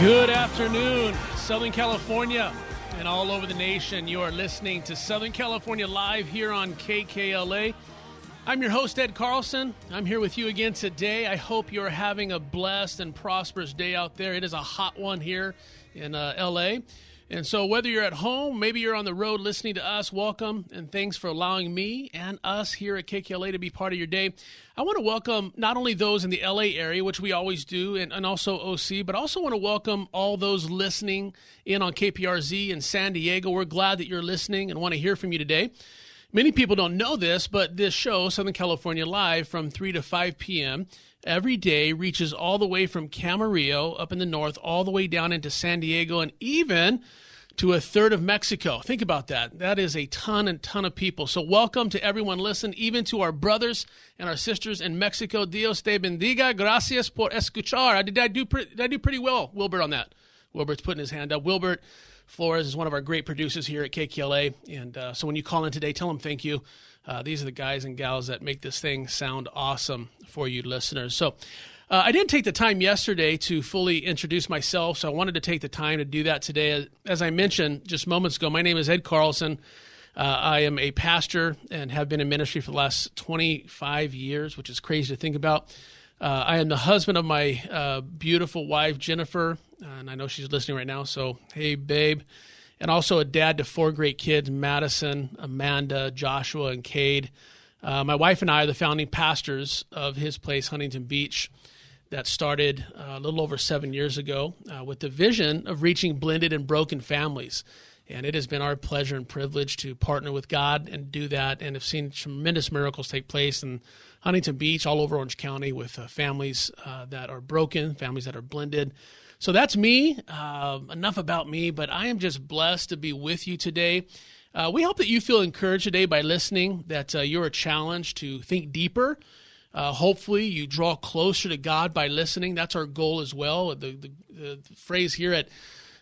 Good afternoon, Southern California and all over the nation. You are listening to Southern California Live here on KKLA. I'm your host, Ed Carlson. I'm here with you again today. I hope you're having a blessed and prosperous day out there. It is a hot one here in uh, LA. And so, whether you're at home, maybe you're on the road listening to us, welcome and thanks for allowing me and us here at KKLA to be part of your day. I want to welcome not only those in the LA area, which we always do, and, and also OC, but also want to welcome all those listening in on KPRZ in San Diego. We're glad that you're listening and want to hear from you today. Many people don't know this, but this show, Southern California Live, from 3 to 5 p.m., every day reaches all the way from Camarillo up in the north, all the way down into San Diego, and even to a third of Mexico. Think about that. That is a ton and ton of people. So, welcome to everyone listen, even to our brothers and our sisters in Mexico. Dios te bendiga. Gracias por escuchar. Did I do, did I do pretty well, Wilbert, on that? Wilbert's putting his hand up. Wilbert Flores is one of our great producers here at KKLA. And uh, so, when you call in today, tell them thank you. Uh, these are the guys and gals that make this thing sound awesome for you listeners. So, uh, I didn't take the time yesterday to fully introduce myself, so I wanted to take the time to do that today. As I mentioned just moments ago, my name is Ed Carlson. Uh, I am a pastor and have been in ministry for the last 25 years, which is crazy to think about. Uh, I am the husband of my uh, beautiful wife, Jennifer, and I know she's listening right now, so hey, babe. And also a dad to four great kids Madison, Amanda, Joshua, and Cade. Uh, my wife and I are the founding pastors of his place, Huntington Beach that started uh, a little over seven years ago uh, with the vision of reaching blended and broken families. And it has been our pleasure and privilege to partner with God and do that, and have seen tremendous miracles take place in Huntington Beach, all over Orange County, with uh, families uh, that are broken, families that are blended. So that's me. Uh, enough about me, but I am just blessed to be with you today. Uh, we hope that you feel encouraged today by listening, that you're challenged to think deeper uh, hopefully, you draw closer to God by listening. That's our goal as well. The, the, the phrase here at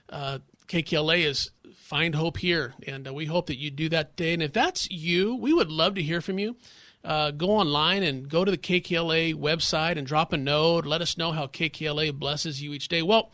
uh, KKLA is find hope here. And uh, we hope that you do that today. And if that's you, we would love to hear from you. Uh, go online and go to the KKLA website and drop a note. Let us know how KKLA blesses you each day. Well,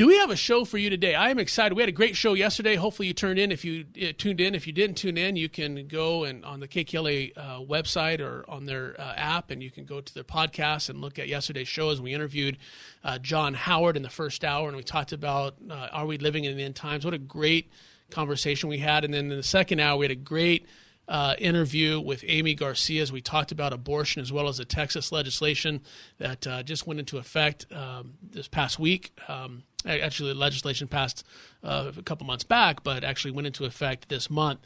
do we have a show for you today? I am excited. We had a great show yesterday. Hopefully, you turned in. If you uh, tuned in, if you didn't tune in, you can go and on the KKLA uh, website or on their uh, app, and you can go to their podcast and look at yesterday's show as we interviewed uh, John Howard in the first hour, and we talked about uh, are we living in the end times? What a great conversation we had, and then in the second hour, we had a great uh, interview with Amy Garcia as we talked about abortion as well as the Texas legislation that uh, just went into effect um, this past week. Um, actually, the legislation passed uh, a couple months back, but actually went into effect this month.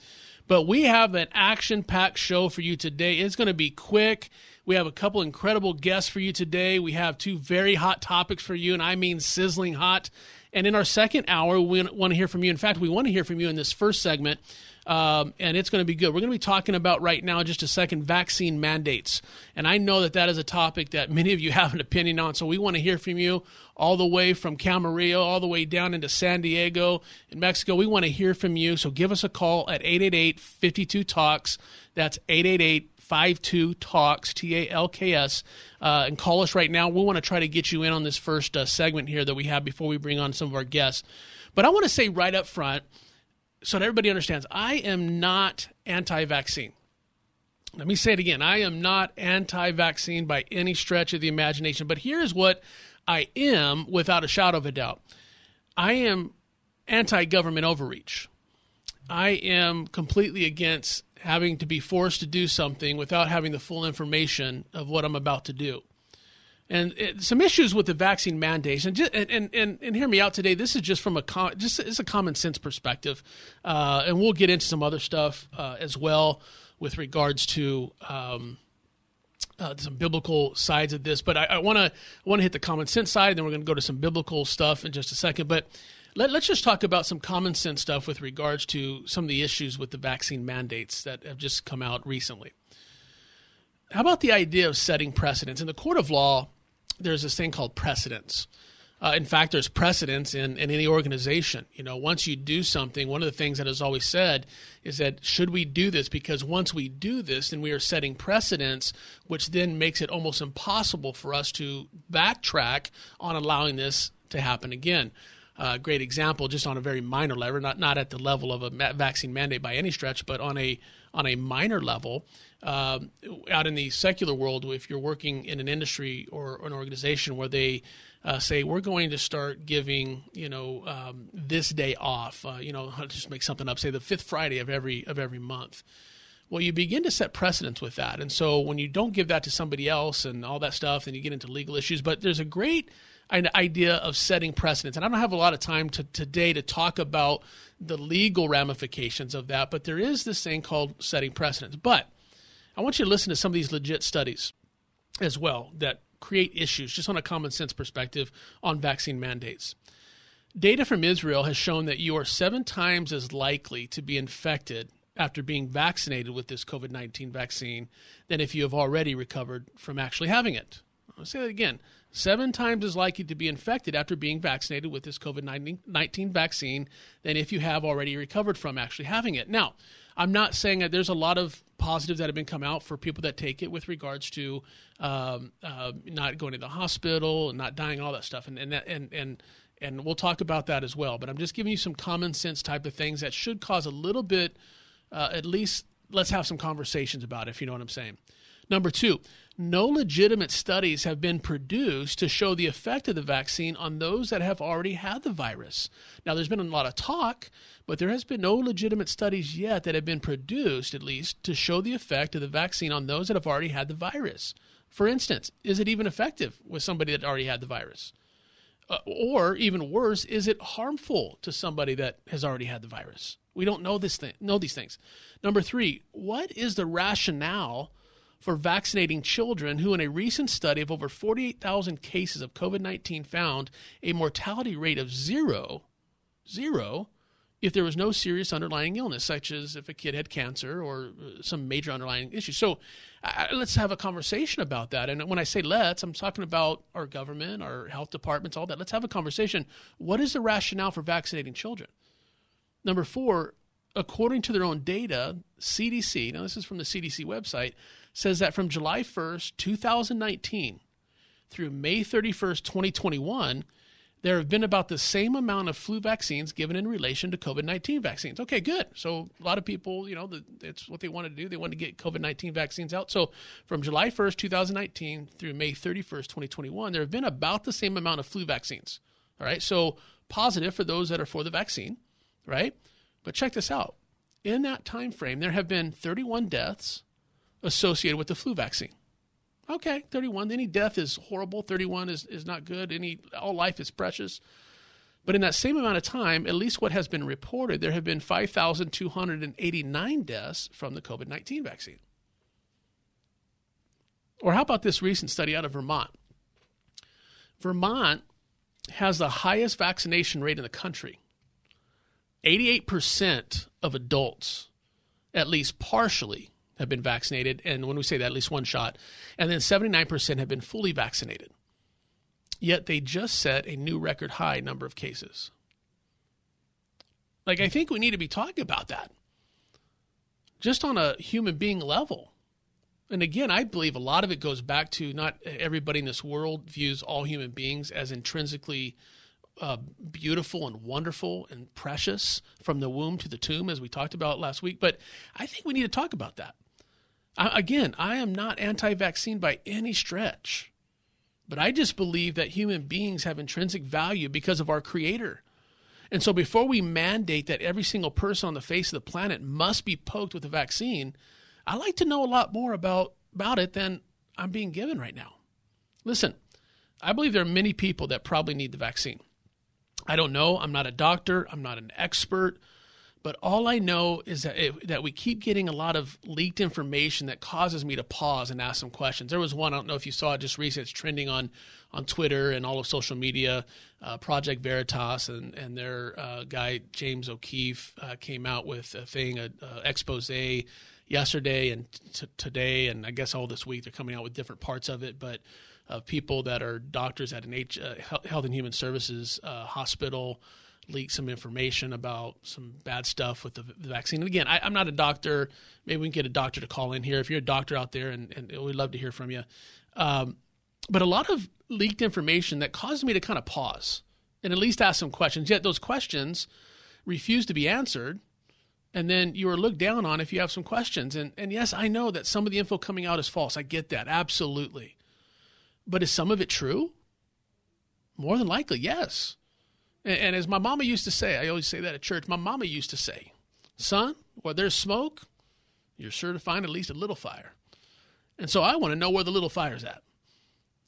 But we have an action packed show for you today. It's going to be quick. We have a couple incredible guests for you today. We have two very hot topics for you, and I mean sizzling hot. And in our second hour, we want to hear from you. In fact, we want to hear from you in this first segment um, and it's going to be good. We're going to be talking about right now, just a second, vaccine mandates. And I know that that is a topic that many of you have an opinion on, so we want to hear from you all the way from Camarillo, all the way down into San Diego in Mexico. We want to hear from you, so give us a call at 888 52 Talks. That's 888 52 Talks, T A L K S, uh, and call us right now. We want to try to get you in on this first uh, segment here that we have before we bring on some of our guests. But I want to say right up front, so that everybody understands, I am not anti vaccine. Let me say it again. I am not anti vaccine by any stretch of the imagination. But here's what I am without a shadow of a doubt I am anti government overreach. I am completely against having to be forced to do something without having the full information of what I'm about to do and it, some issues with the vaccine mandates. And, just, and, and, and hear me out today. This is just from a com- just it's a common sense perspective, uh, and we'll get into some other stuff uh, as well with regards to um, uh, some biblical sides of this, but I want to want to hit the common sense side, and then we're going to go to some biblical stuff in just a second. But let, us just talk about some common sense stuff with regards to some of the issues with the vaccine mandates that have just come out recently. How about the idea of setting precedents? In the court of law, there's this thing called precedents. Uh, in fact, there's precedence in, in any organization. You know, once you do something, one of the things that is always said is that should we do this? Because once we do this, then we are setting precedents, which then makes it almost impossible for us to backtrack on allowing this to happen again. Uh, great example, just on a very minor level, not not at the level of a vaccine mandate by any stretch, but on a on a minor level. Um, out in the secular world, if you're working in an industry or, an organization where they uh, say we're going to start giving you know um, this day off. Uh, you know, I'll just make something up. Say the fifth Friday of every of every month. Well, you begin to set precedents with that, and so when you don't give that to somebody else and all that stuff, then you get into legal issues. But there's a great idea of setting precedents, and I don't have a lot of time to, today to talk about the legal ramifications of that. But there is this thing called setting precedents. But I want you to listen to some of these legit studies as well that create issues, just on a common sense perspective, on vaccine mandates. Data from Israel has shown that you are seven times as likely to be infected after being vaccinated with this COVID 19 vaccine than if you have already recovered from actually having it. I'll say that again seven times as likely to be infected after being vaccinated with this COVID 19 vaccine than if you have already recovered from actually having it. Now, I'm not saying that there's a lot of positives that have been come out for people that take it with regards to um, uh, not going to the hospital and not dying, all that stuff, and and that, and and and we'll talk about that as well. But I'm just giving you some common sense type of things that should cause a little bit, uh, at least let's have some conversations about it, if you know what I'm saying. Number two, no legitimate studies have been produced to show the effect of the vaccine on those that have already had the virus. Now, there's been a lot of talk, but there has been no legitimate studies yet that have been produced, at least, to show the effect of the vaccine on those that have already had the virus. For instance, is it even effective with somebody that already had the virus? Uh, or even worse, is it harmful to somebody that has already had the virus? We don't know this thing, know these things. Number three, what is the rationale for vaccinating children who, in a recent study of over 48,000 cases of COVID 19, found a mortality rate of zero, zero, if there was no serious underlying illness, such as if a kid had cancer or uh, some major underlying issue. So uh, let's have a conversation about that. And when I say let's, I'm talking about our government, our health departments, all that. Let's have a conversation. What is the rationale for vaccinating children? Number four, according to their own data, CDC, now this is from the CDC website, says that from July 1st, 2019 through May 31st, 2021, there have been about the same amount of flu vaccines given in relation to COVID 19 vaccines. Okay, good. So a lot of people, you know, it's what they want to do. They want to get COVID 19 vaccines out. So from July 1st, 2019 through May 31st, 2021, there have been about the same amount of flu vaccines. All right. So positive for those that are for the vaccine, right? But check this out. In that time frame, there have been 31 deaths associated with the flu vaccine. Okay, 31. Any death is horrible. 31 is, is not good. Any all life is precious. But in that same amount of time, at least what has been reported, there have been 5,289 deaths from the COVID 19 vaccine. Or how about this recent study out of Vermont? Vermont has the highest vaccination rate in the country. 88% of adults, at least partially, have been vaccinated. And when we say that, at least one shot. And then 79% have been fully vaccinated. Yet they just set a new record high number of cases. Like, I think we need to be talking about that just on a human being level. And again, I believe a lot of it goes back to not everybody in this world views all human beings as intrinsically uh, beautiful and wonderful and precious from the womb to the tomb, as we talked about last week. But I think we need to talk about that. I, again, I am not anti vaccine by any stretch, but I just believe that human beings have intrinsic value because of our Creator. And so before we mandate that every single person on the face of the planet must be poked with a vaccine, I like to know a lot more about, about it than I'm being given right now. Listen, I believe there are many people that probably need the vaccine. I don't know. I'm not a doctor. I'm not an expert. But all I know is that it, that we keep getting a lot of leaked information that causes me to pause and ask some questions. There was one I don't know if you saw it just recently. It's trending on on Twitter and all of social media. Uh, Project Veritas and and their uh, guy James O'Keefe uh, came out with a thing, a, expose yesterday and t- today, and I guess all this week they're coming out with different parts of it, but of people that are doctors at an H, uh, Health and Human Services uh, hospital leaked some information about some bad stuff with the, the vaccine. And again, I, am not a doctor. Maybe we can get a doctor to call in here. If you're a doctor out there, and, and we'd love to hear from you. Um, but a lot of leaked information that caused me to kind of pause and at least ask some questions. Yet those questions refuse to be answered. And then you are looked down on if you have some questions. And, and yes, I know that some of the info coming out is false. I get that. Absolutely. But is some of it true? More than likely, yes. And, as my mama used to say, I always say that at church, my mama used to say, son, where there's smoke, you're sure to find at least a little fire. And so I want to know where the little fire's at.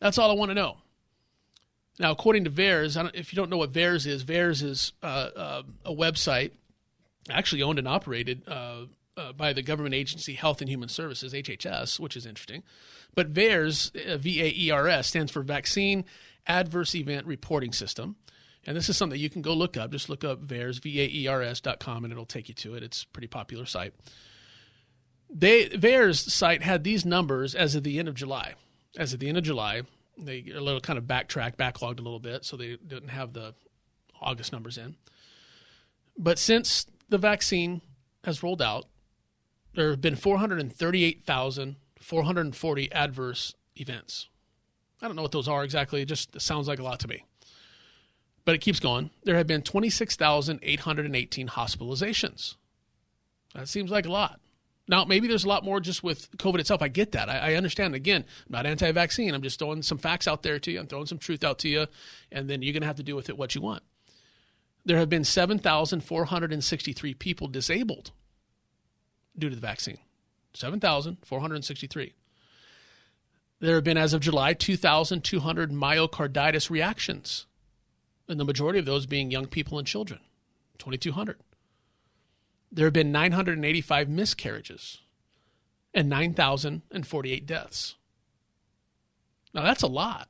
That's all I want to know. Now, according to VAERS, if you don't know what VAERS is, VAERS is uh, uh, a website actually owned and operated uh, uh by the government agency Health and Human Services, HHS, which is interesting. But VAERS, uh, V A E R S, stands for Vaccine Adverse Event Reporting System. And this is something you can go look up. Just look up VAERS, V-A-E-R-S dot com, and it'll take you to it. It's a pretty popular site. They VAERS site had these numbers as of the end of July. As of the end of July, they a little kind of backtracked, backlogged a little bit, so they didn't have the August numbers in. But since the vaccine has rolled out, there have been 438,440 adverse events. I don't know what those are exactly. It just sounds like a lot to me. But it keeps going. There have been 26,818 hospitalizations. That seems like a lot. Now, maybe there's a lot more just with COVID itself. I get that. I, I understand. Again, I'm not anti vaccine. I'm just throwing some facts out there to you. I'm throwing some truth out to you. And then you're going to have to do with it what you want. There have been 7,463 people disabled due to the vaccine. 7,463. There have been, as of July, 2,200 myocarditis reactions and the majority of those being young people and children 2,200. There have been 985 miscarriages and 9,048 deaths. Now, that's a lot.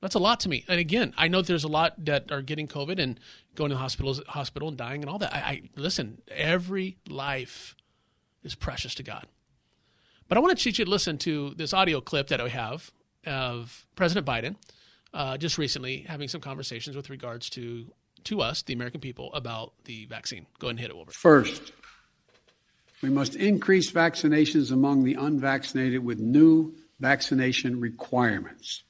That's a lot to me. And again, I know there's a lot that are getting COVID and going to hospitals, hospital and dying and all that. I, I listen. Every life is precious to God. But I want to teach you to listen to this audio clip that I have of President Biden uh, just recently having some conversations with regards to to us, the American people, about the vaccine. Go ahead and hit it, Wilbur. First, we must increase vaccinations among the unvaccinated with new vaccination requirements.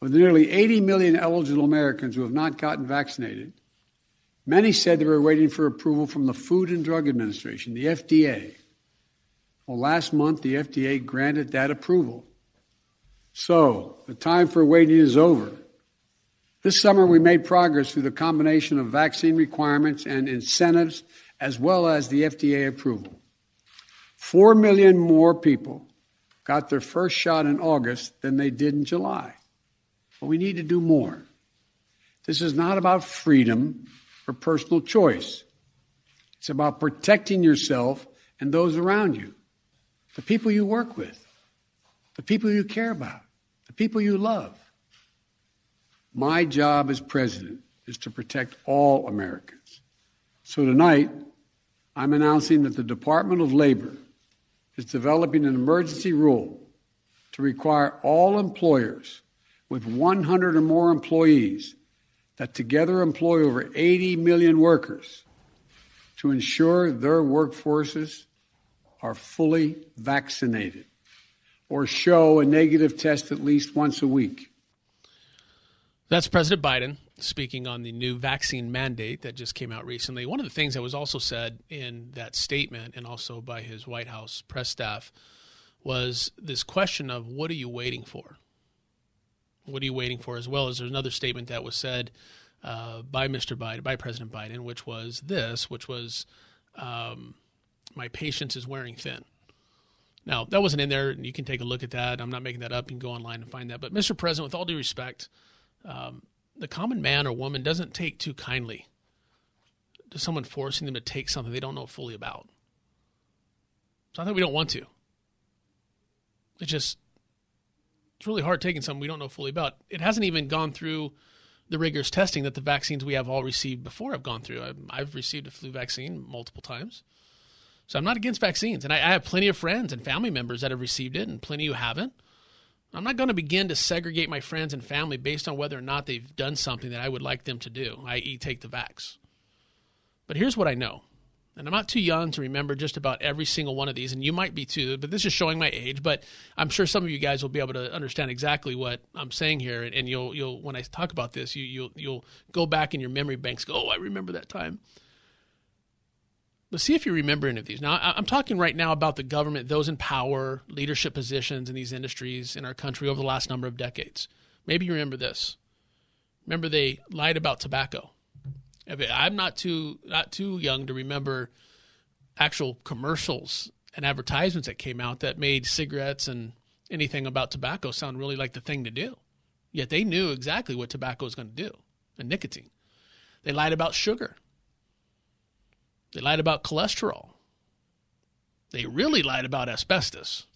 With nearly 80 million eligible Americans who have not gotten vaccinated, many said they were waiting for approval from the Food and Drug Administration, the FDA. Well, last month, the FDA granted that approval. So, the time for waiting is over. This summer, we made progress through the combination of vaccine requirements and incentives, as well as the FDA approval. Four million more people got their first shot in August than they did in July. But we need to do more. This is not about freedom or personal choice. It's about protecting yourself and those around you, the people you work with, the people you care about people you love. My job as president is to protect all Americans. So tonight, I'm announcing that the Department of Labor is developing an emergency rule to require all employers with 100 or more employees that together employ over 80 million workers to ensure their workforces are fully vaccinated or show a negative test at least once a week. That's President Biden speaking on the new vaccine mandate that just came out recently. One of the things that was also said in that statement and also by his White House press staff was this question of what are you waiting for? What are you waiting for? As well as there's another statement that was said uh, by Mr. Biden, by President Biden, which was this, which was, um, my patience is wearing thin. Now, that wasn't in there, and you can take a look at that. I'm not making that up. You can go online and find that. But, Mr. President, with all due respect, um, the common man or woman doesn't take too kindly to someone forcing them to take something they don't know fully about. It's not that we don't want to. It's just it's really hard taking something we don't know fully about. It hasn't even gone through the rigorous testing that the vaccines we have all received before have gone through. I've, I've received a flu vaccine multiple times. So I'm not against vaccines. And I, I have plenty of friends and family members that have received it and plenty who haven't. I'm not going to begin to segregate my friends and family based on whether or not they've done something that I would like them to do, i.e., take the vax. But here's what I know and I'm not too young to remember just about every single one of these, and you might be too, but this is showing my age. But I'm sure some of you guys will be able to understand exactly what I'm saying here, and you'll you'll when I talk about this, you you'll you'll go back in your memory banks, go, oh, I remember that time. Let's see if you remember any of these. Now, I'm talking right now about the government, those in power, leadership positions in these industries in our country over the last number of decades. Maybe you remember this. Remember they lied about tobacco. I'm not too not too young to remember actual commercials and advertisements that came out that made cigarettes and anything about tobacco sound really like the thing to do. Yet they knew exactly what tobacco was going to do and nicotine. They lied about sugar. They lied about cholesterol. They really lied about asbestos.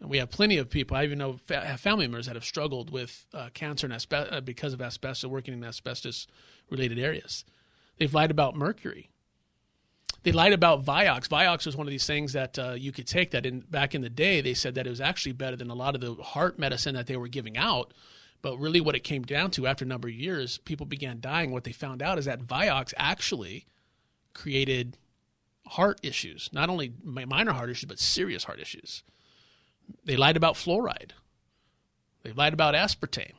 And we have plenty of people. I even know have family members that have struggled with uh, cancer and asbe- uh, because of asbestos, working in asbestos related areas. They've lied about mercury. They lied about Vioxx. Vioxx was one of these things that uh, you could take that in back in the day. They said that it was actually better than a lot of the heart medicine that they were giving out. But really, what it came down to after a number of years, people began dying. What they found out is that Vioxx actually created heart issues, not only minor heart issues, but serious heart issues. They lied about fluoride. They lied about aspartame.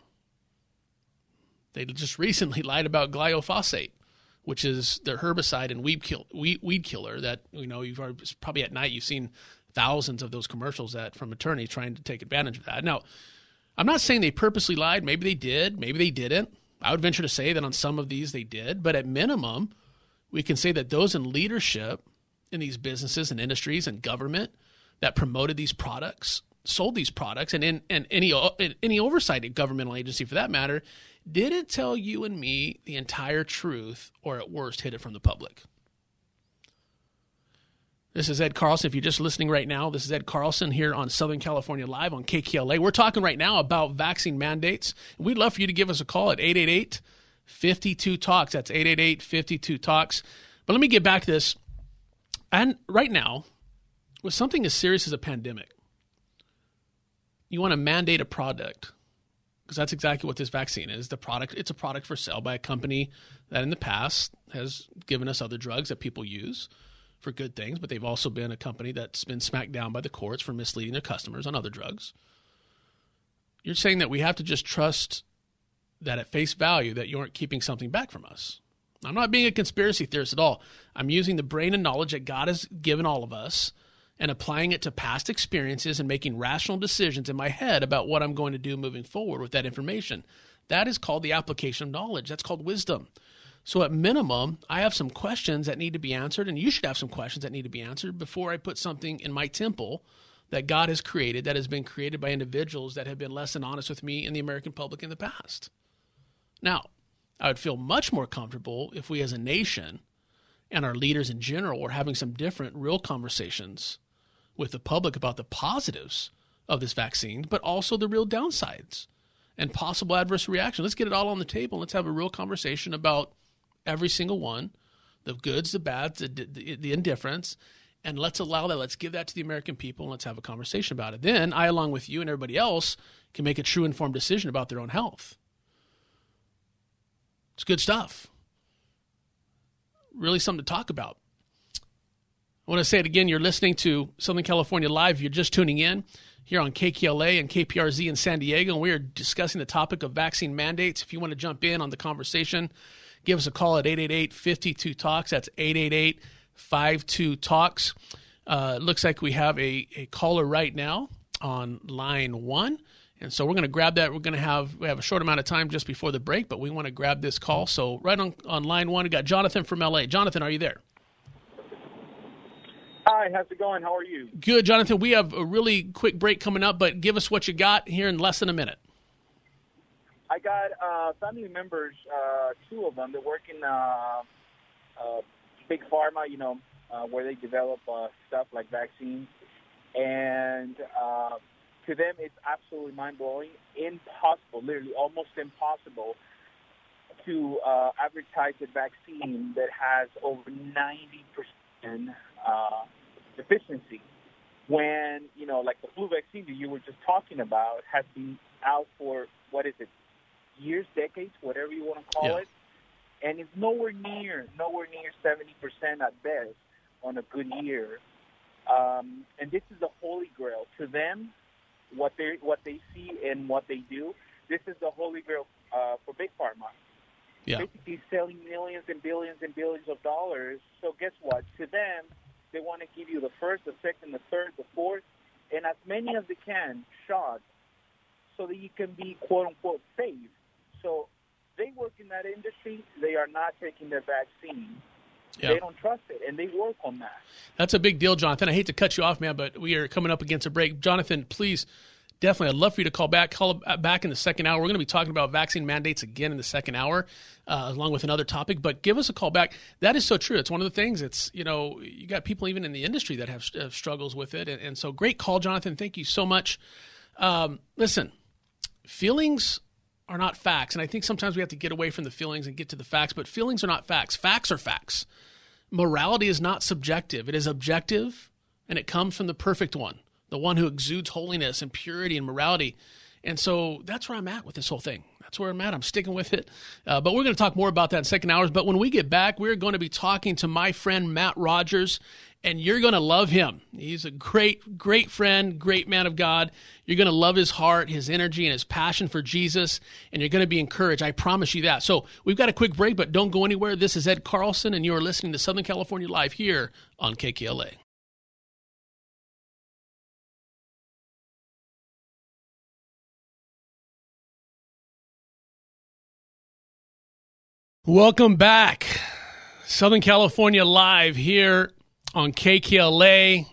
They just recently lied about glyphosate which is the herbicide and weed, kill, weed, weed killer that you know you've probably at night you've seen thousands of those commercials that from attorneys trying to take advantage of that. Now, I'm not saying they purposely lied. Maybe they did. Maybe they didn't. I would venture to say that on some of these they did. But at minimum, we can say that those in leadership in these businesses and industries and government that promoted these products, sold these products, and in and any any oversight governmental agency for that matter didn't tell you and me the entire truth, or at worst, hid it from the public. This is Ed Carlson. If you're just listening right now, this is Ed Carlson here on Southern California Live on KKLA. We're talking right now about vaccine mandates. We'd love for you to give us a call at 888 52 Talks. That's 888 52 Talks. But let me get back to this. And right now, with something as serious as a pandemic, you want to mandate a product because that's exactly what this vaccine is. The product it's a product for sale by a company that in the past has given us other drugs that people use for good things, but they've also been a company that's been smacked down by the courts for misleading their customers on other drugs. You're saying that we have to just trust that at face value that you aren't keeping something back from us. I'm not being a conspiracy theorist at all. I'm using the brain and knowledge that God has given all of us and applying it to past experiences and making rational decisions in my head about what I'm going to do moving forward with that information. That is called the application of knowledge. That's called wisdom. So, at minimum, I have some questions that need to be answered, and you should have some questions that need to be answered before I put something in my temple that God has created, that has been created by individuals that have been less than honest with me and the American public in the past. Now, I would feel much more comfortable if we as a nation and our leaders in general were having some different, real conversations with the public about the positives of this vaccine, but also the real downsides and possible adverse reaction. Let's get it all on the table. Let's have a real conversation about every single one the goods, the bads, the, the, the indifference. And let's allow that. Let's give that to the American people and let's have a conversation about it. Then I, along with you and everybody else, can make a true informed decision about their own health. It's good stuff. Really something to talk about. I want to say it again. You're listening to Southern California Live. You're just tuning in here on KKLA and KPRZ in San Diego, and we are discussing the topic of vaccine mandates. If you want to jump in on the conversation, give us a call at 888-52-TALKS. That's 888-52-TALKS. Uh, looks like we have a, a caller right now on line one. And so we're going to grab that. We're going to have we have a short amount of time just before the break, but we want to grab this call. So right on, on line one, we got Jonathan from LA. Jonathan, are you there? Hi, how's it going? How are you? Good, Jonathan. We have a really quick break coming up, but give us what you got here in less than a minute. I got uh, family members, uh, two of them. They work in uh, uh, big pharma, you know, uh, where they develop uh, stuff like vaccines, and uh, to them it's absolutely mind blowing, impossible, literally almost impossible to uh, advertise a vaccine that has over 90% uh, efficiency when, you know, like the flu vaccine that you were just talking about has been out for, what is it, years, decades, whatever you want to call Yeah. it, and it's nowhere near, nowhere near 70% at best on a good year. Um, and this is the holy grail to them. What they what they see and what they do, this is the holy grail uh, for big pharma Yeah. basically selling millions and billions and billions of dollars. So guess what? To them, they want to give you the first, the second, the third, the fourth, and as many as they can shots, so that you can be quote unquote safe. So they work in that industry. They are not taking their vaccine. Yeah. They don't trust it, and they work on that. That's a big deal, Jonathan. I hate to cut you off, man, but we are coming up against a break. Jonathan, please, definitely, I'd love for you to call back. Call back in the second hour. We're going to be talking about vaccine mandates again in the second hour, uh, along with another topic. But give us a call back. That is so true. It's one of the things. It's you know you got people even in the industry that have, have struggles with it, and, and so great call, Jonathan. Thank you so much. Um, listen, feelings are not facts, and I think sometimes we have to get away from the feelings and get to the facts. But feelings are not facts. Facts are facts morality is not subjective, it is objective, and it comes from the perfect one, the one who exudes holiness and purity and morality. And so that's where I'm at with this whole thing. That's where I'm at. I'm sticking with it. Uh, but we're going to talk more about that in second hours. But when we get back, we're going to be talking to my friend Matt Rogers, and you're going to love him. He's a great, great friend, great man of God. You're going to love his heart, his energy, and his passion for Jesus, and you're going to be encouraged. I promise you that. So we've got a quick break, but don't go anywhere. This is Ed Carlson, and you are listening to Southern California Live here on KKLA. Welcome back. Southern California Live here on KKLA.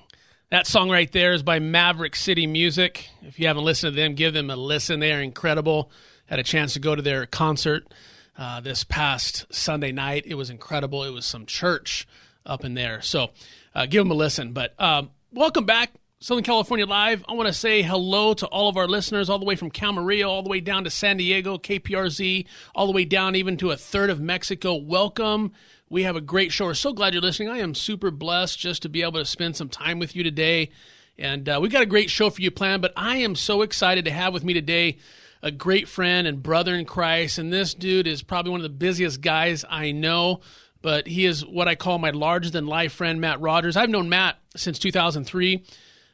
That song right there is by Maverick City Music. If you haven't listened to them, give them a listen. They are incredible. Had a chance to go to their concert uh, this past Sunday night. It was incredible. It was some church up in there. So uh, give them a listen. But um, welcome back. Southern California Live. I want to say hello to all of our listeners, all the way from Camarillo, all the way down to San Diego, KPRZ, all the way down even to a third of Mexico. Welcome. We have a great show. We're so glad you're listening. I am super blessed just to be able to spend some time with you today. And uh, we got a great show for you planned, but I am so excited to have with me today a great friend and brother in Christ. And this dude is probably one of the busiest guys I know, but he is what I call my larger than life friend, Matt Rogers. I've known Matt since 2003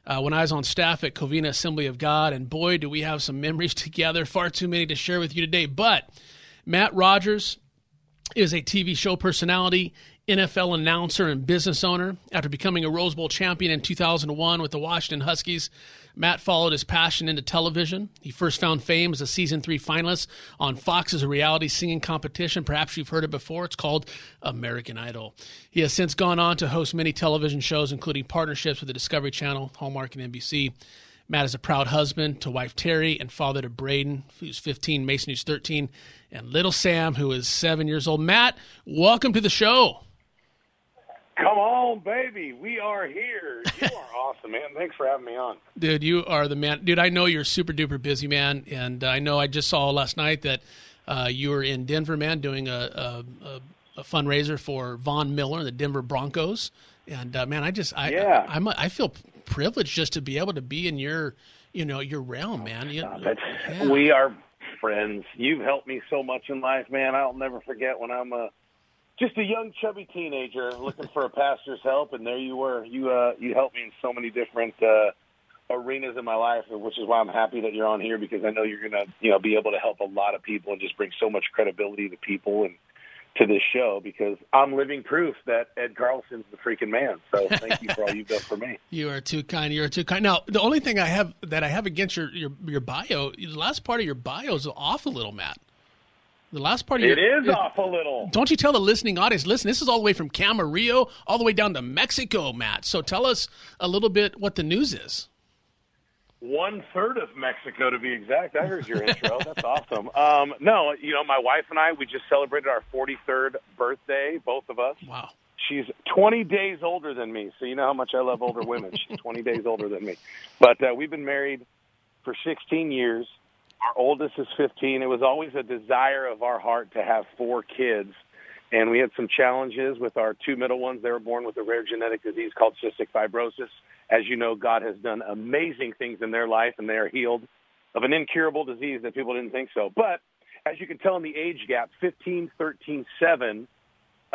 uh, when I was on staff at Covina Assembly of God. And boy, do we have some memories together, far too many to share with you today. But Matt Rogers is a TV show personality, NFL announcer, and business owner. After becoming a Rose Bowl champion in 2001 with the Washington Huskies, Matt followed his passion into television. He first found fame as a season three finalist on Fox's reality singing competition. Perhaps you've heard it before. It's called American Idol. He has since gone on to host many television shows, including partnerships with the Discovery Channel, Hallmark, and NBC. Matt is a proud husband to wife Terry and father to Braden, who's 15, Mason, who's 13, and little Sam, who is seven years old. Matt, welcome to the show. Come on, baby. We are here. You are awesome, man. Thanks for having me on. Dude, you are the man. Dude, I know you're super duper busy, man. And I know I just saw last night that uh, you were in Denver, man, doing a, a, a, a fundraiser for Von Miller, and the Denver Broncos. And uh, man, I just, I, Yeah. I, I'm, I feel privileged just to be able to be in your, you know, your realm, man. You, yeah. We are friends. You've helped me so much in life, man. I'll never forget when I'm a just a young chubby teenager looking for a pastor's help, and there you were. You uh, you helped me in so many different uh, arenas in my life, which is why I'm happy that you're on here because I know you're gonna you know be able to help a lot of people and just bring so much credibility to people and to this show because I'm living proof that Ed Carlson's the freaking man. So thank you for all you've done for me. You are too kind. You are too kind. Now, the only thing I have that I have against your your, your bio, the last part of your bio is off a little, Matt. The last part of It your, is off a little. Don't you tell the listening audience? Listen, this is all the way from Camarillo all the way down to Mexico, Matt. So tell us a little bit what the news is. One third of Mexico, to be exact. I heard your intro. That's awesome. Um, no, you know, my wife and I, we just celebrated our 43rd birthday, both of us. Wow. she's 20 days older than me, so you know how much I love older women. She's 20 days older than me, but uh, we've been married for 16 years. Our oldest is 15. It was always a desire of our heart to have four kids, and we had some challenges with our two middle ones. They were born with a rare genetic disease called cystic fibrosis. As you know, God has done amazing things in their life, and they are healed of an incurable disease that people didn't think so. But as you can tell in the age gap, 15, 13, 7,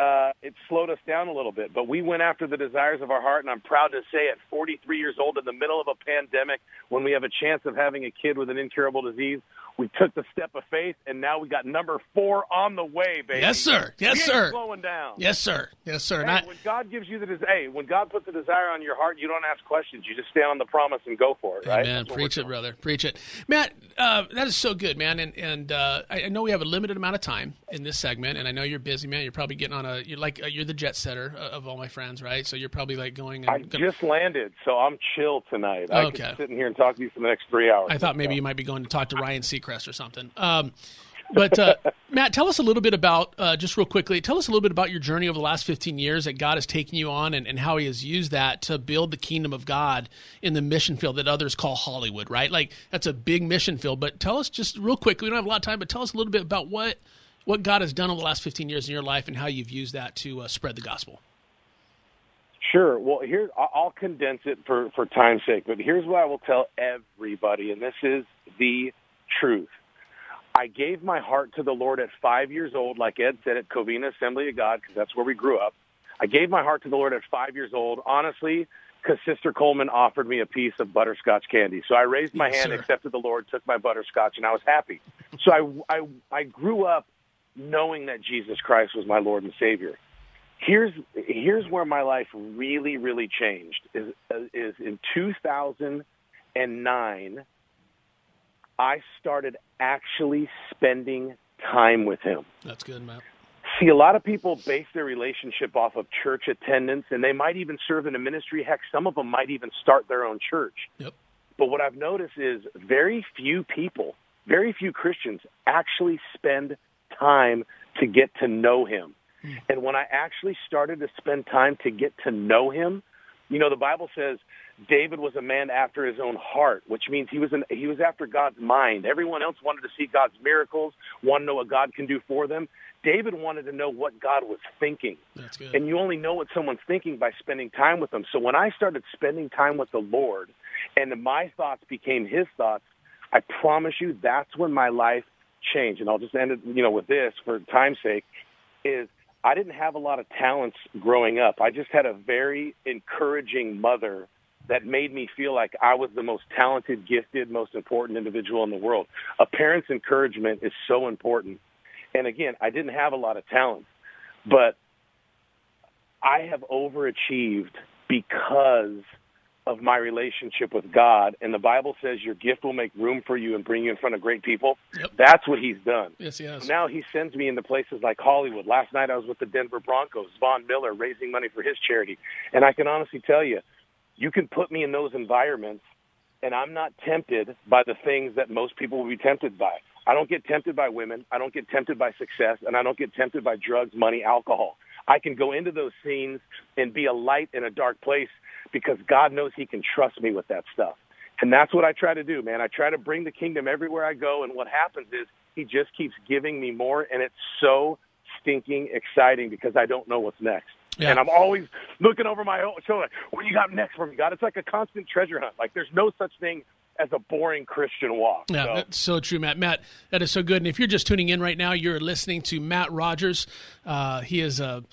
uh, it slowed us down a little bit. But we went after the desires of our heart, and I'm proud to say at 43 years old, in the middle of a pandemic, when we have a chance of having a kid with an incurable disease, we took the step of faith, and now we got number four on the way, baby. Yes, sir. Yes, sir. Slowing down. Yes, sir. Yes, sir. Hey, when God gives you the desire, hey, when God puts a desire on your heart, you don't ask questions. You just stand on the promise and go for it, right? Amen. That's Preach it, brother. Preach it, Matt. Uh, that is so good, man. And and uh, I, I know we have a limited amount of time in this segment, and I know you're busy, man. You're probably getting on a. You're like uh, you're the jet setter uh, of all my friends, right? So you're probably like going. And I gonna- just landed, so I'm chill tonight. I Okay. could sit in here and talk to you for the next three hours. I thought maybe you might be going to talk to Ryan Seacrest or something. Um, but uh, Matt, tell us a little bit about uh, just real quickly. Tell us a little bit about your journey over the last 15 years that God has taken you on, and, and how He has used that to build the kingdom of God in the mission field that others call Hollywood. Right? Like that's a big mission field. But tell us just real quick. We don't have a lot of time, but tell us a little bit about what what God has done over the last 15 years in your life and how you've used that to uh, spread the gospel. Sure. Well, here I'll condense it for for time's sake, but here's what I will tell everybody, and this is the truth. I gave my heart to the Lord at five years old, like Ed said at Covina Assembly of God, because that's where we grew up. I gave my heart to the Lord at five years old, honestly, because Sister Coleman offered me a piece of butterscotch candy. So I raised my Yes, hand, sir. accepted the Lord, took my butterscotch, and I was happy. So I, I, I grew up knowing that Jesus Christ was my Lord and Savior here's here's where my life really really changed is is in 2009 I started actually spending time with him. That's good, Matt. See, a lot of people base their relationship off of church attendance and they might even serve in a ministry. Heck, some of them might even start their own church. Yep. But what I've noticed is very few people, very few Christians actually spend time to get to know him. Hmm. And when I actually started to spend time to get to know him, you know, the Bible says David was a man after his own heart, which means he was an, he was after God's mind. Everyone else wanted to see God's miracles, want to know what God can do for them. David wanted to know what God was thinking. That's good. And you only know what someone's thinking by spending time with them. So when I started spending time with the Lord and my thoughts became his thoughts, I promise you that's when my life changed. And I'll just end it, you know, with this for time's sake is I didn't have a lot of talents growing up. I just had a very encouraging mother that made me feel like I was the most talented, gifted, most important individual in the world. A parent's encouragement is so important. And again, I didn't have a lot of talent, but I have overachieved because of my relationship with God. And the Bible says your gift will make room for you and bring you in front of great people. Yep. That's what he's done. Yes, he yes. Now he sends me into places like Hollywood. Last night I was with the Denver Broncos, Von Miller, raising money for his charity. And I can honestly tell you, you can put me in those environments, and I'm not tempted by the things that most people will be tempted by. I don't get tempted by women. I don't get tempted by success, and I don't get tempted by drugs, money, alcohol. I can go into those scenes and be a light in a dark place because God knows He can trust me with that stuff. And that's what I try to do, man. I try to bring the kingdom everywhere I go, and what happens is He just keeps giving me more, and it's so stinking exciting because I don't know what's next. Yeah. And I'm always looking over my shoulder, what do you got next for me, God? It's like a constant treasure hunt. Like there's no such thing as a boring Christian walk. Yeah, So- that's so true, Matt. Matt, that is so good. And if you're just tuning in right now, you're listening to Matt Rogers. Uh, he is a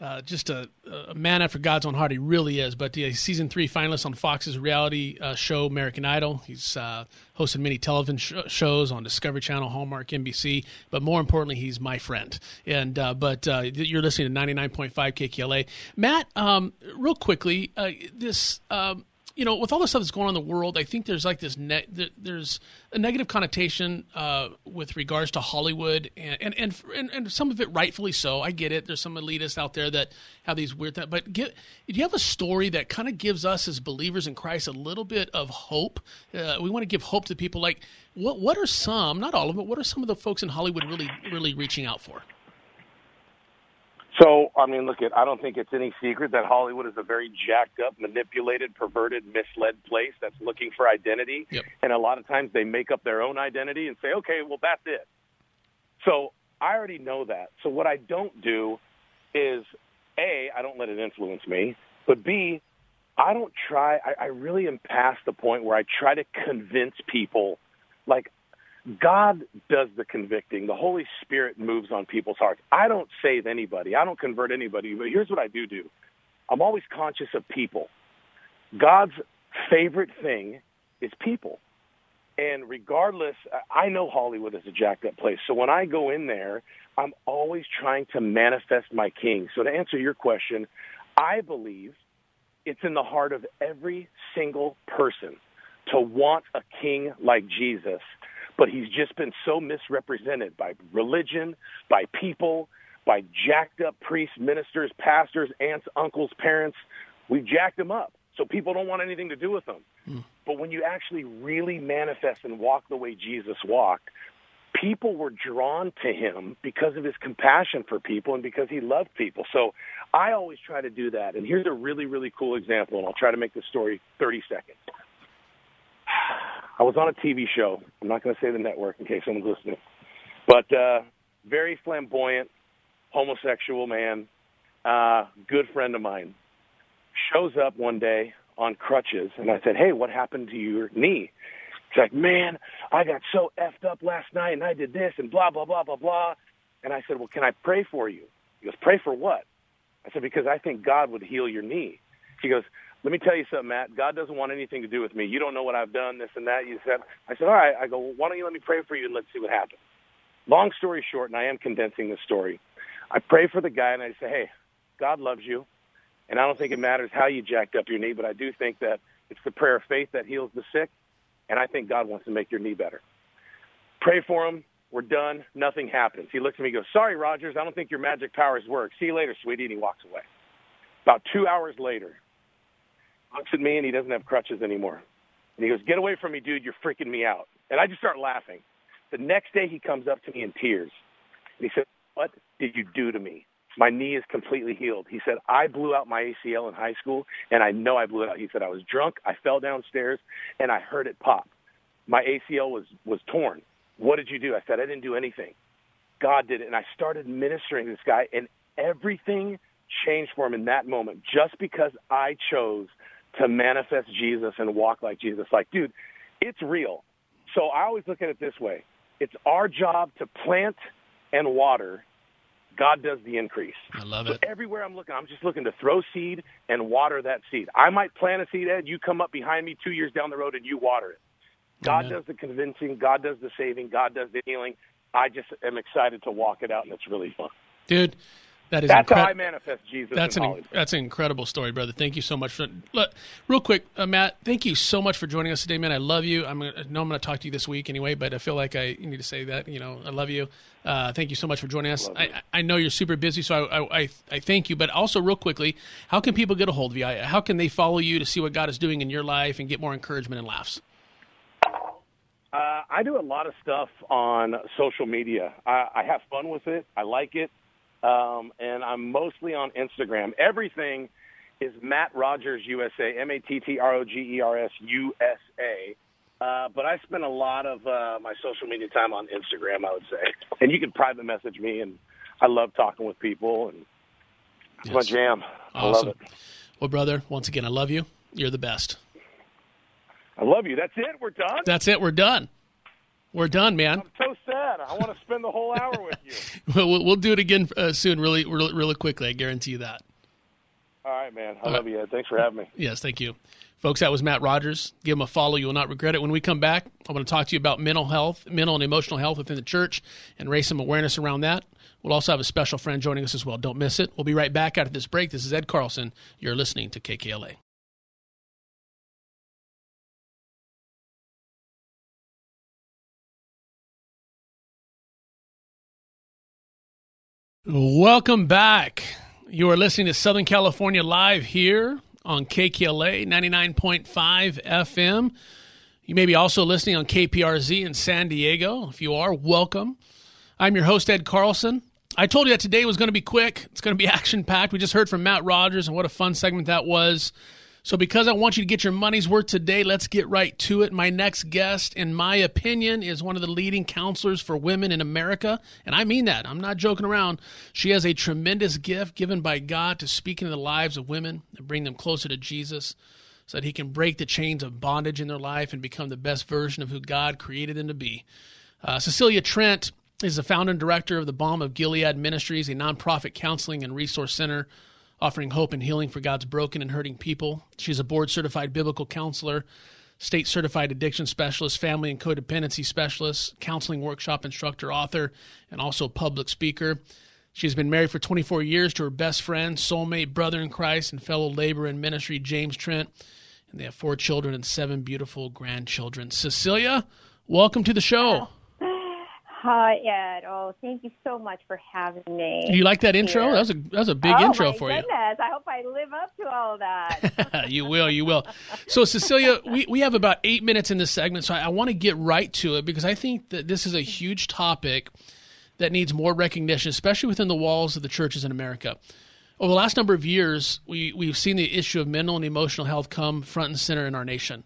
uh, just a, a man after God's own heart. He really is. But the season three finalist on Fox's reality uh, show American Idol. He's uh, hosted many television sh- shows on Discovery Channel, Hallmark, NBC. But more importantly, he's my friend. And uh, but uh, you're listening to 99.5 KKLA. Matt, um, real quickly, uh, this. Um, you know, with all the stuff that's going on in the world, I think there's like this ne- there's a negative connotation uh, with regards to Hollywood, and and, and and and some of it rightfully so. I get it. There's some elitists out there that have these weird things, but get, do you have a story that kind of gives us as believers in Christ a little bit of hope? Uh, we want to give hope to people. Like, what what are some, not all of it, what are some of the folks in Hollywood really really reaching out for? So, I mean, look at I don't think it's any secret that Hollywood is a very jacked up, manipulated, perverted, misled place that's looking for identity. Yep. And a lot of times they make up their own identity and say, "Okay, well that's it." So, I already know that. So what I don't do is A, I don't let it influence me, but B, I don't try I, I really am past the point where I try to convince people like God does the convicting. The Holy Spirit moves on people's hearts. I don't save anybody. I don't convert anybody. But here's what I do do. I'm always conscious of people. God's favorite thing is people. And regardless, I know Hollywood is a jacked up place. So when I go in there, I'm always trying to manifest my king. So to answer your question, I believe it's in the heart of every single person to want a king like Jesus but he's just been so misrepresented by religion, by people, by jacked up priests, ministers, pastors, aunts, uncles, parents. We've jacked him up. So people don't want anything to do with him. Mm. But when you actually really manifest and walk the way Jesus walked, people were drawn to him because of his compassion for people and because he loved people. So I always try to do that. And here's a really, really cool example, and I'll try to make the story 30 seconds. I was on a TV show. I'm not going to say the network in case someone's listening, but uh, very flamboyant, homosexual man, uh, good friend of mine, shows up one day on crutches, and I said, "Hey, what happened to your knee?" He's like, "Man, I got so effed up last night, and I did this, and blah blah blah blah blah." And I said, "Well, can I pray for you?" He goes, "Pray for what?" I said, "Because I think God would heal your knee." He goes, let me tell you something, Matt. God doesn't want anything to do with me. You don't know what I've done, this and that. You said, I said, all right. I go, well, why don't you let me pray for you and let's see what happens. Long story short, and I am condensing this story. I pray for the guy and I say, hey, God loves you, and I don't think it matters how you jacked up your knee, but I do think that it's the prayer of faith that heals the sick, and I think God wants to make your knee better. Pray for him. We're done. Nothing happens. He looks at me and goes, sorry, Rogers, I don't think your magic powers work. See you later, sweetie, and he walks away. About two hours later, looks at me and he doesn't have crutches anymore. And he goes, Get away from me, dude. You're freaking me out. And I just start laughing. The next day he comes up to me in tears. And he said, What did you do to me? My knee is completely healed. He said, I blew out my ACL in high school, and I know I blew it out. He said, I was drunk, I fell downstairs, and I heard it pop. My ACL was, was torn. What did you do? I said, I didn't do anything. God did it. And I started ministering to this guy, and everything changed for him in that moment just because I chose to manifest Jesus and walk like Jesus. Like, dude, it's real. So I always look at it this way it's our job to plant and water. God does the increase. I love so it. Everywhere I'm looking, I'm just looking to throw seed and water that seed. I might plant a seed, Ed. You come up behind me two years down the road and you water it. God Amen. does the convincing. God does the saving. God does the healing. I just am excited to walk it out, and it's really fun. Dude, that is that's incre- how I manifest Jesus. That's an that's an incredible story, brother. Thank you so much for. Look, real quick, uh, Matt. Thank you so much for joining us today, man. I love you. I'm gonna, I know I'm going to talk to you this week anyway, but I feel like I need to say that. You know, I love you. Uh, thank you so much for joining us. I, I, know you're super busy, so I, I, I thank you. But also, real quickly, how can people get a hold of you? How can they follow you to see what God is doing in your life and get more encouragement and laughs? Uh, I do a lot of stuff on social media. I, I have fun with it. I like it um, and I'm mostly on Instagram. Everything is Matt Rogers USA, M A T T R O G E R S U S A. Uh, but I spend a lot of uh, my social media time on Instagram, I would say. And you can private message me, and I love talking with people, and it's yes. my jam. Awesome. I love it. Well, brother, once again, I love you. You're the best. I love you. That's it. We're done. That's it. We're done. We're done, man. I'm so sad. I want to spend the whole hour with you. well, we'll do it again uh, soon, really, really, really quickly. I guarantee you that. All right, man. I All love right. you. Thanks for having me. Yes, thank you. Folks, that was Matt Rogers. Give him a follow. You will not regret it. When we come back, I want to talk to you about mental health, mental and emotional health within the church, and raise some awareness around that. We'll also have a special friend joining us as well. Don't miss it. We'll be right back after this break. This is Ed Carlson. You're listening to KKLA. Welcome back. You are listening to Southern California Live here on KKLA 99.5 FM. You may be also listening on KPRZ in San Diego. If you are, welcome. I'm your host, Ed Carlson. I told you that today was going to be quick. It's going to be action packed. We just heard from Matt Rogers, and what a fun segment that was. So, because I want you to get your money's worth today, let's get right to it. My next guest, in my opinion, is one of the leading counselors for women in America. And I mean that. I'm not joking around. She has a tremendous gift given by God to speak into the lives of women and bring them closer to Jesus so that He can break the chains of bondage in their life and become the best version of who God created them to be. Uh, Cecilia Trent is the founder and director of the Balm of Gilead Ministries, a nonprofit counseling and resource center offering hope and healing for God's broken and hurting people. She's a board certified biblical counselor, state certified addiction specialist, family and codependency specialist, counseling workshop instructor, author, and also public speaker. She's been married for 24 years to her best friend, soulmate, brother in Christ, and fellow labor in ministry, James Trent. And they have four children and seven beautiful grandchildren. Cecilia, welcome to the show. Hi, Ed. Oh, thank you so much for having me. You like that intro? That was a that was a big oh, intro my for goodness. you. I hope I live up to all that. you will, you will. So, Cecilia, we, we have about eight minutes in this segment, so I, I want to get right to it because I think that this is a huge topic that needs more recognition, especially within the walls of the churches in America. Over the last number of years, we, we've seen the issue of mental and emotional health come front and center in our nation.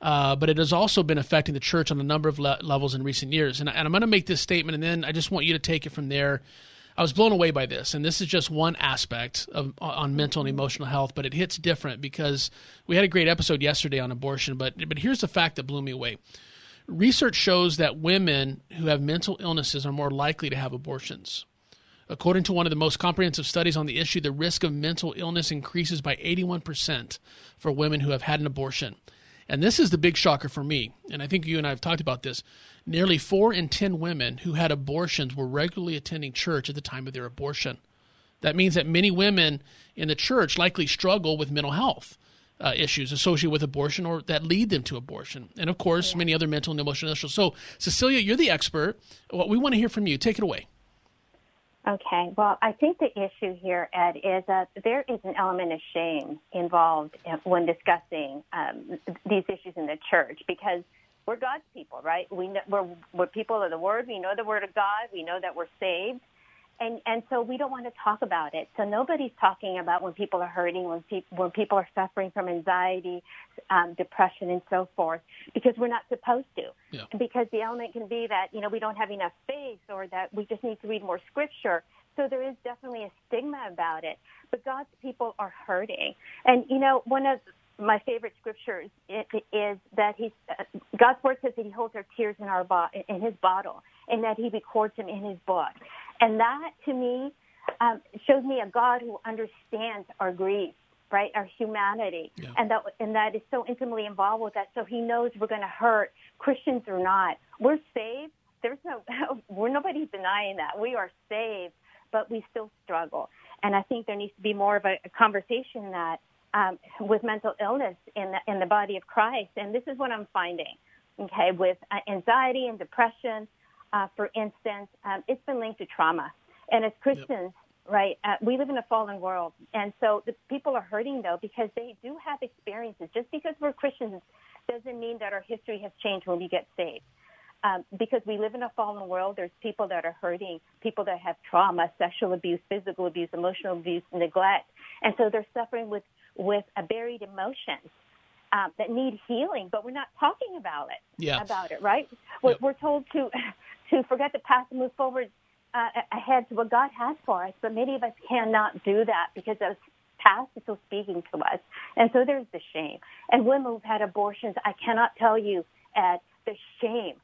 Uh, but it has also been affecting the church on a number of le- levels in recent years. And, and I'm going to make this statement, and then I just want you to take it from there. I was blown away by this, and this is just one aspect of on mental and emotional health, but it hits different because we had a great episode yesterday on abortion. But but here's the fact that blew me away. Research shows that women who have mental illnesses are more likely to have abortions. According to one of the most comprehensive studies on the issue, the risk of mental illness increases by 81% for women who have had an abortion. And this is the big shocker for me. And I think you and I have talked about this. Nearly four in 10 women who had abortions were regularly attending church at the time of their abortion. That means that many women in the church likely struggle with mental health uh, issues associated with abortion or that lead them to abortion. And of course, many other mental and emotional issues. So, Cecilia, you're the expert. What we want to hear from you. Take it away. Okay. Well, I think the issue here, Ed, is that there is an element of shame involved when discussing um, these issues in the church because we're God's people, right? We know, we're, we're people of the Word. We know the Word of God. We know that we're saved and and so we don't want to talk about it. So nobody's talking about when people are hurting, when people when people are suffering from anxiety, um, depression, and so forth, because we're not supposed to. Yeah. Because the element can be that you know we don't have enough faith, or that we just need to read more scripture. So there is definitely a stigma about it. But God's people are hurting, and you know one of my favorite scriptures is that he's uh, God's word says that He holds our tears in our bo- in His bottle, and that He records them in His book. And that to me um, shows me a God who understands our grief, right? Our humanity. Yeah. And that and that is so intimately involved with us. So he knows we're gonna hurt, Christians or not. We're saved. There's no we're nobody's denying that. We are saved, but we still struggle. And I think there needs to be more of a, a conversation that um, with mental illness in the, in the body of Christ. And this is what I'm finding, okay, with uh, anxiety and depression, uh, for instance, um, it's been linked to trauma. And as Christians, yep. right, uh, we live in a fallen world. And so the people are hurting, though, because they do have experiences. Just because we're Christians doesn't mean that our history has changed when we get saved. Um, because we live in a fallen world, there's people that are hurting, people that have trauma, sexual abuse, physical abuse, emotional abuse, neglect, and so they're suffering with with a buried emotions um, that need healing, but we're not talking about it. Yeah. About it, right? We're, Yep. we're told to to forget the past and move forward uh, ahead to what God has for us, but many of us cannot do that because the past is still speaking to us, and so there's the shame. And women who've had abortions, I cannot tell you, Ed, the shame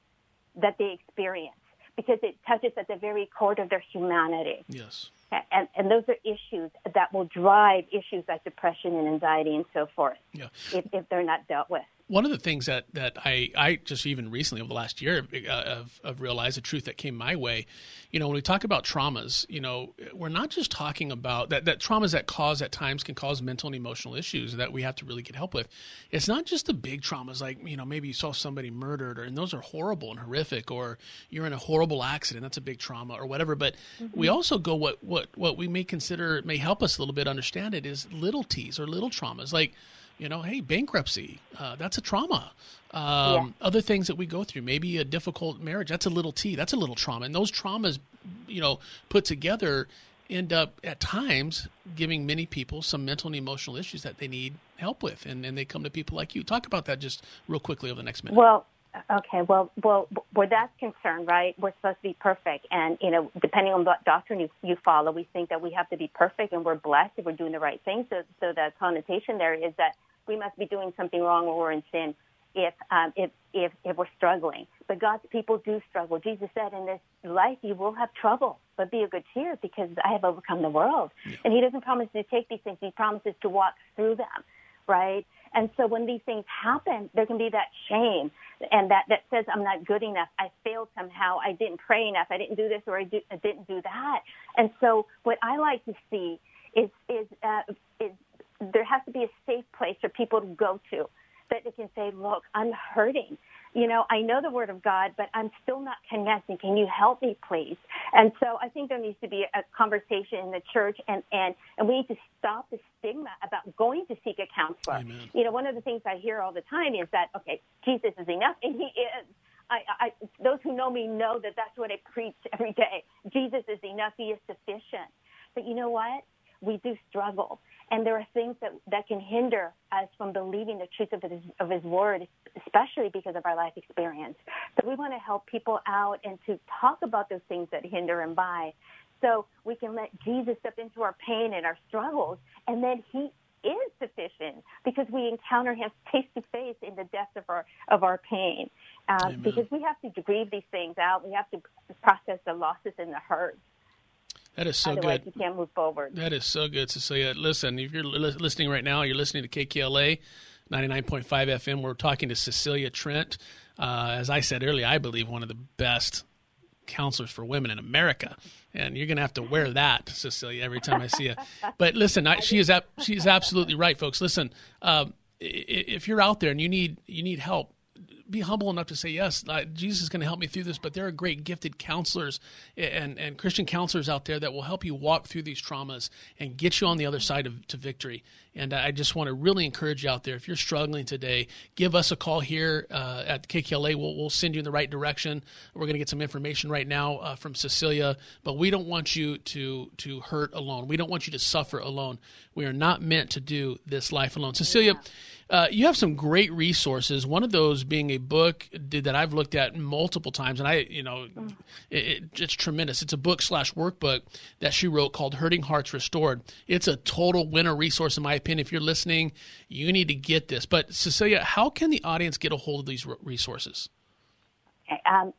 that they experience because it touches at the very core of their humanity. Yes. And, and those are issues that will drive issues like depression and anxiety and so forth Yeah. if, if they're not dealt with. One of the things that, that I, I just even recently over the last year uh, realized the truth that came my way, you know, when we talk about traumas, you know, we're not just talking about that, that traumas that cause at times can cause mental and emotional issues that we have to really get help with. It's not just the big traumas like, you know, maybe you saw somebody murdered or, and those are horrible and horrific or you're in a horrible accident. That's a big trauma or whatever. But we also go what, what, what we may consider may help us a little bit understand it is little T's or little traumas like, you know, hey, bankruptcy, uh, that's a trauma. Um, Other things that we go through, maybe a difficult marriage, that's a little T, that's a little trauma. And those traumas you know, put together end up at times giving many people some mental and emotional issues that they need help with, and, and they come to people like you. Talk about that just real quickly over the next minute. Well, okay, well, well, where that's concerned, right? We're supposed to be perfect, and you know, depending on what doctrine you, you follow, we think that we have to be perfect, and we're blessed if we're doing the right thing. So, so the connotation there is that we must be doing something wrong or we're in sin if um, if if if we're struggling. But God's people do struggle. Jesus said, "In this life, you will have trouble, but be of good cheer, because I have overcome the world." Yeah. And He doesn't promise to take these things; He promises to walk through them, right? And so when these things happen, there can be that shame and that that says I'm not good enough. I failed somehow. I didn't pray enough. I didn't do this or I, do, I didn't do that. And so what I like to see is is uh, is there has to be a safe place for people to go to that they can say, look, I'm hurting. You know, I know the word of God, but I'm still not connecting. Can you help me, please? And so I think there needs to be a conversation in the church, and, and, and we need to stop the stigma about going to seek a counselor. Amen. You know, one of the things I hear all the time is that, okay, Jesus is enough, and he is. I, I, those who know me know that that's what I preach every day. Jesus is enough. He is sufficient. But you know what? We do struggle. And there are things that, that can hinder us from believing the truth of his, of his word, especially because of our life experience. So we want to help people out and to talk about those things that hinder and by so we can let Jesus step into our pain and our struggles, and then he is sufficient because we encounter him face to face in the depths of our of our pain. Uh, because we have to grieve these things out. We have to process the losses and the hurts. That is so Otherwise, good. You can't move forward. That is so good, Cecilia. Listen, if you're li- listening right now, you're listening to KKLA 99.5 FM. We're talking to Cecilia Trent. Uh, as I said earlier, I believe one of the best counselors for women in America. And you're going to have to wear that, Cecilia, every time I see you. But listen, I, she is ab- she is absolutely right, folks. Listen, um, if you're out there and you need you need help, be humble enough to say yes jesus is going to help me through this but there are great gifted counselors and, and christian counselors out there that will help you walk through these traumas and get you on the other side of to victory. And i just want to really encourage you out there if you're struggling today give us a call here uh, at kkla we'll, we'll send you in the right direction. We're going to get some information right now uh, from cecilia but we don't want you to to hurt alone. We don't want you to suffer alone. We are not meant to do this life alone. Cecilia yeah uh, you have some great resources. One of those being a book that I've looked at multiple times, and I, you know, it, it, it's tremendous. It's a book slash workbook that she wrote called "Hurting Hearts Restored." It's a total winner resource, in my opinion. If you're listening, you need to get this. But Cecilia, how can the audience get a hold of these resources? Um,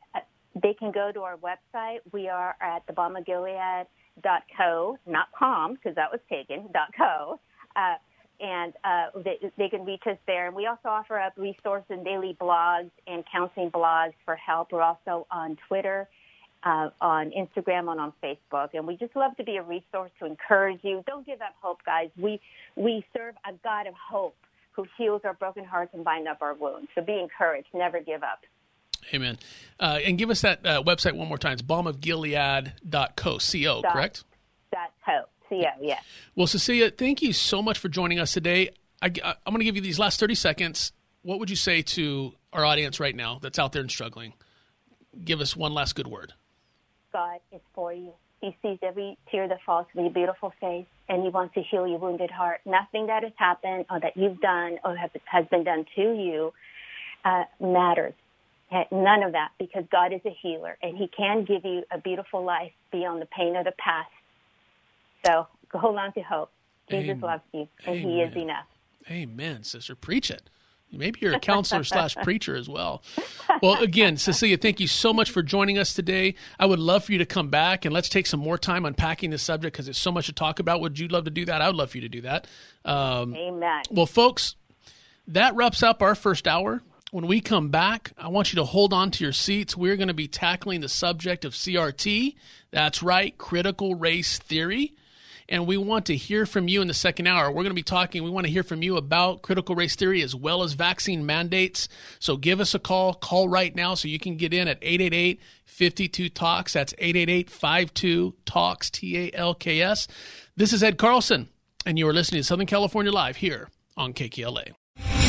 they can go to our website. We are at the Balm of Gilead dot co, not com because that was taken. dot co. Uh, and uh, they, they, can reach us there. And we also offer up resources and daily blogs and counseling blogs for help. We're also on Twitter, uh, on Instagram, and on Facebook. And we just love to be a resource to encourage you. Don't give up hope, guys. We we serve a God of hope who heals our broken hearts and binds up our wounds. So be encouraged. Never give up. Amen. Uh, and give us that uh, website one more time. It's balmofgilead.co, C-O, correct? Dot co. Yeah. Well, Cecilia, thank you so much for joining us today. I, am going to give you these last 30 seconds. What would you say to our audience right now that's out there and struggling? Give us one last good word. God is for you. He sees every tear that falls from your beautiful face, and He wants to heal your wounded heart. Nothing that has happened or that you've done or has been done to you uh, matters. None of that, because God is a healer, and He can give you a beautiful life beyond the pain of the past so hold on to hope. Jesus Amen. loves you, and Amen. He is enough. Amen, sister. Preach it. Maybe you're a counselor slash preacher as well. Well, again, Cecilia, thank you so much for joining us today. I would love for you to come back and let's take some more time unpacking this subject because there's so much to talk about. Would you love to do that? I would love for you to do that. Um, Amen. Well, folks, that wraps up our first hour. When we come back, I want you to hold on to your seats. We're going to be tackling the subject of CRT. That's right, critical race theory and we want to hear from you in the second hour. We're going to be talking, we want to hear from you about critical race theory as well as vaccine mandates. So give us a call. Call right now so you can get in at 888 52 Talks. That's 888 52 Talks, T A L K S. This is Ed Carlson, and you are listening to Southern California Live here on KKLA.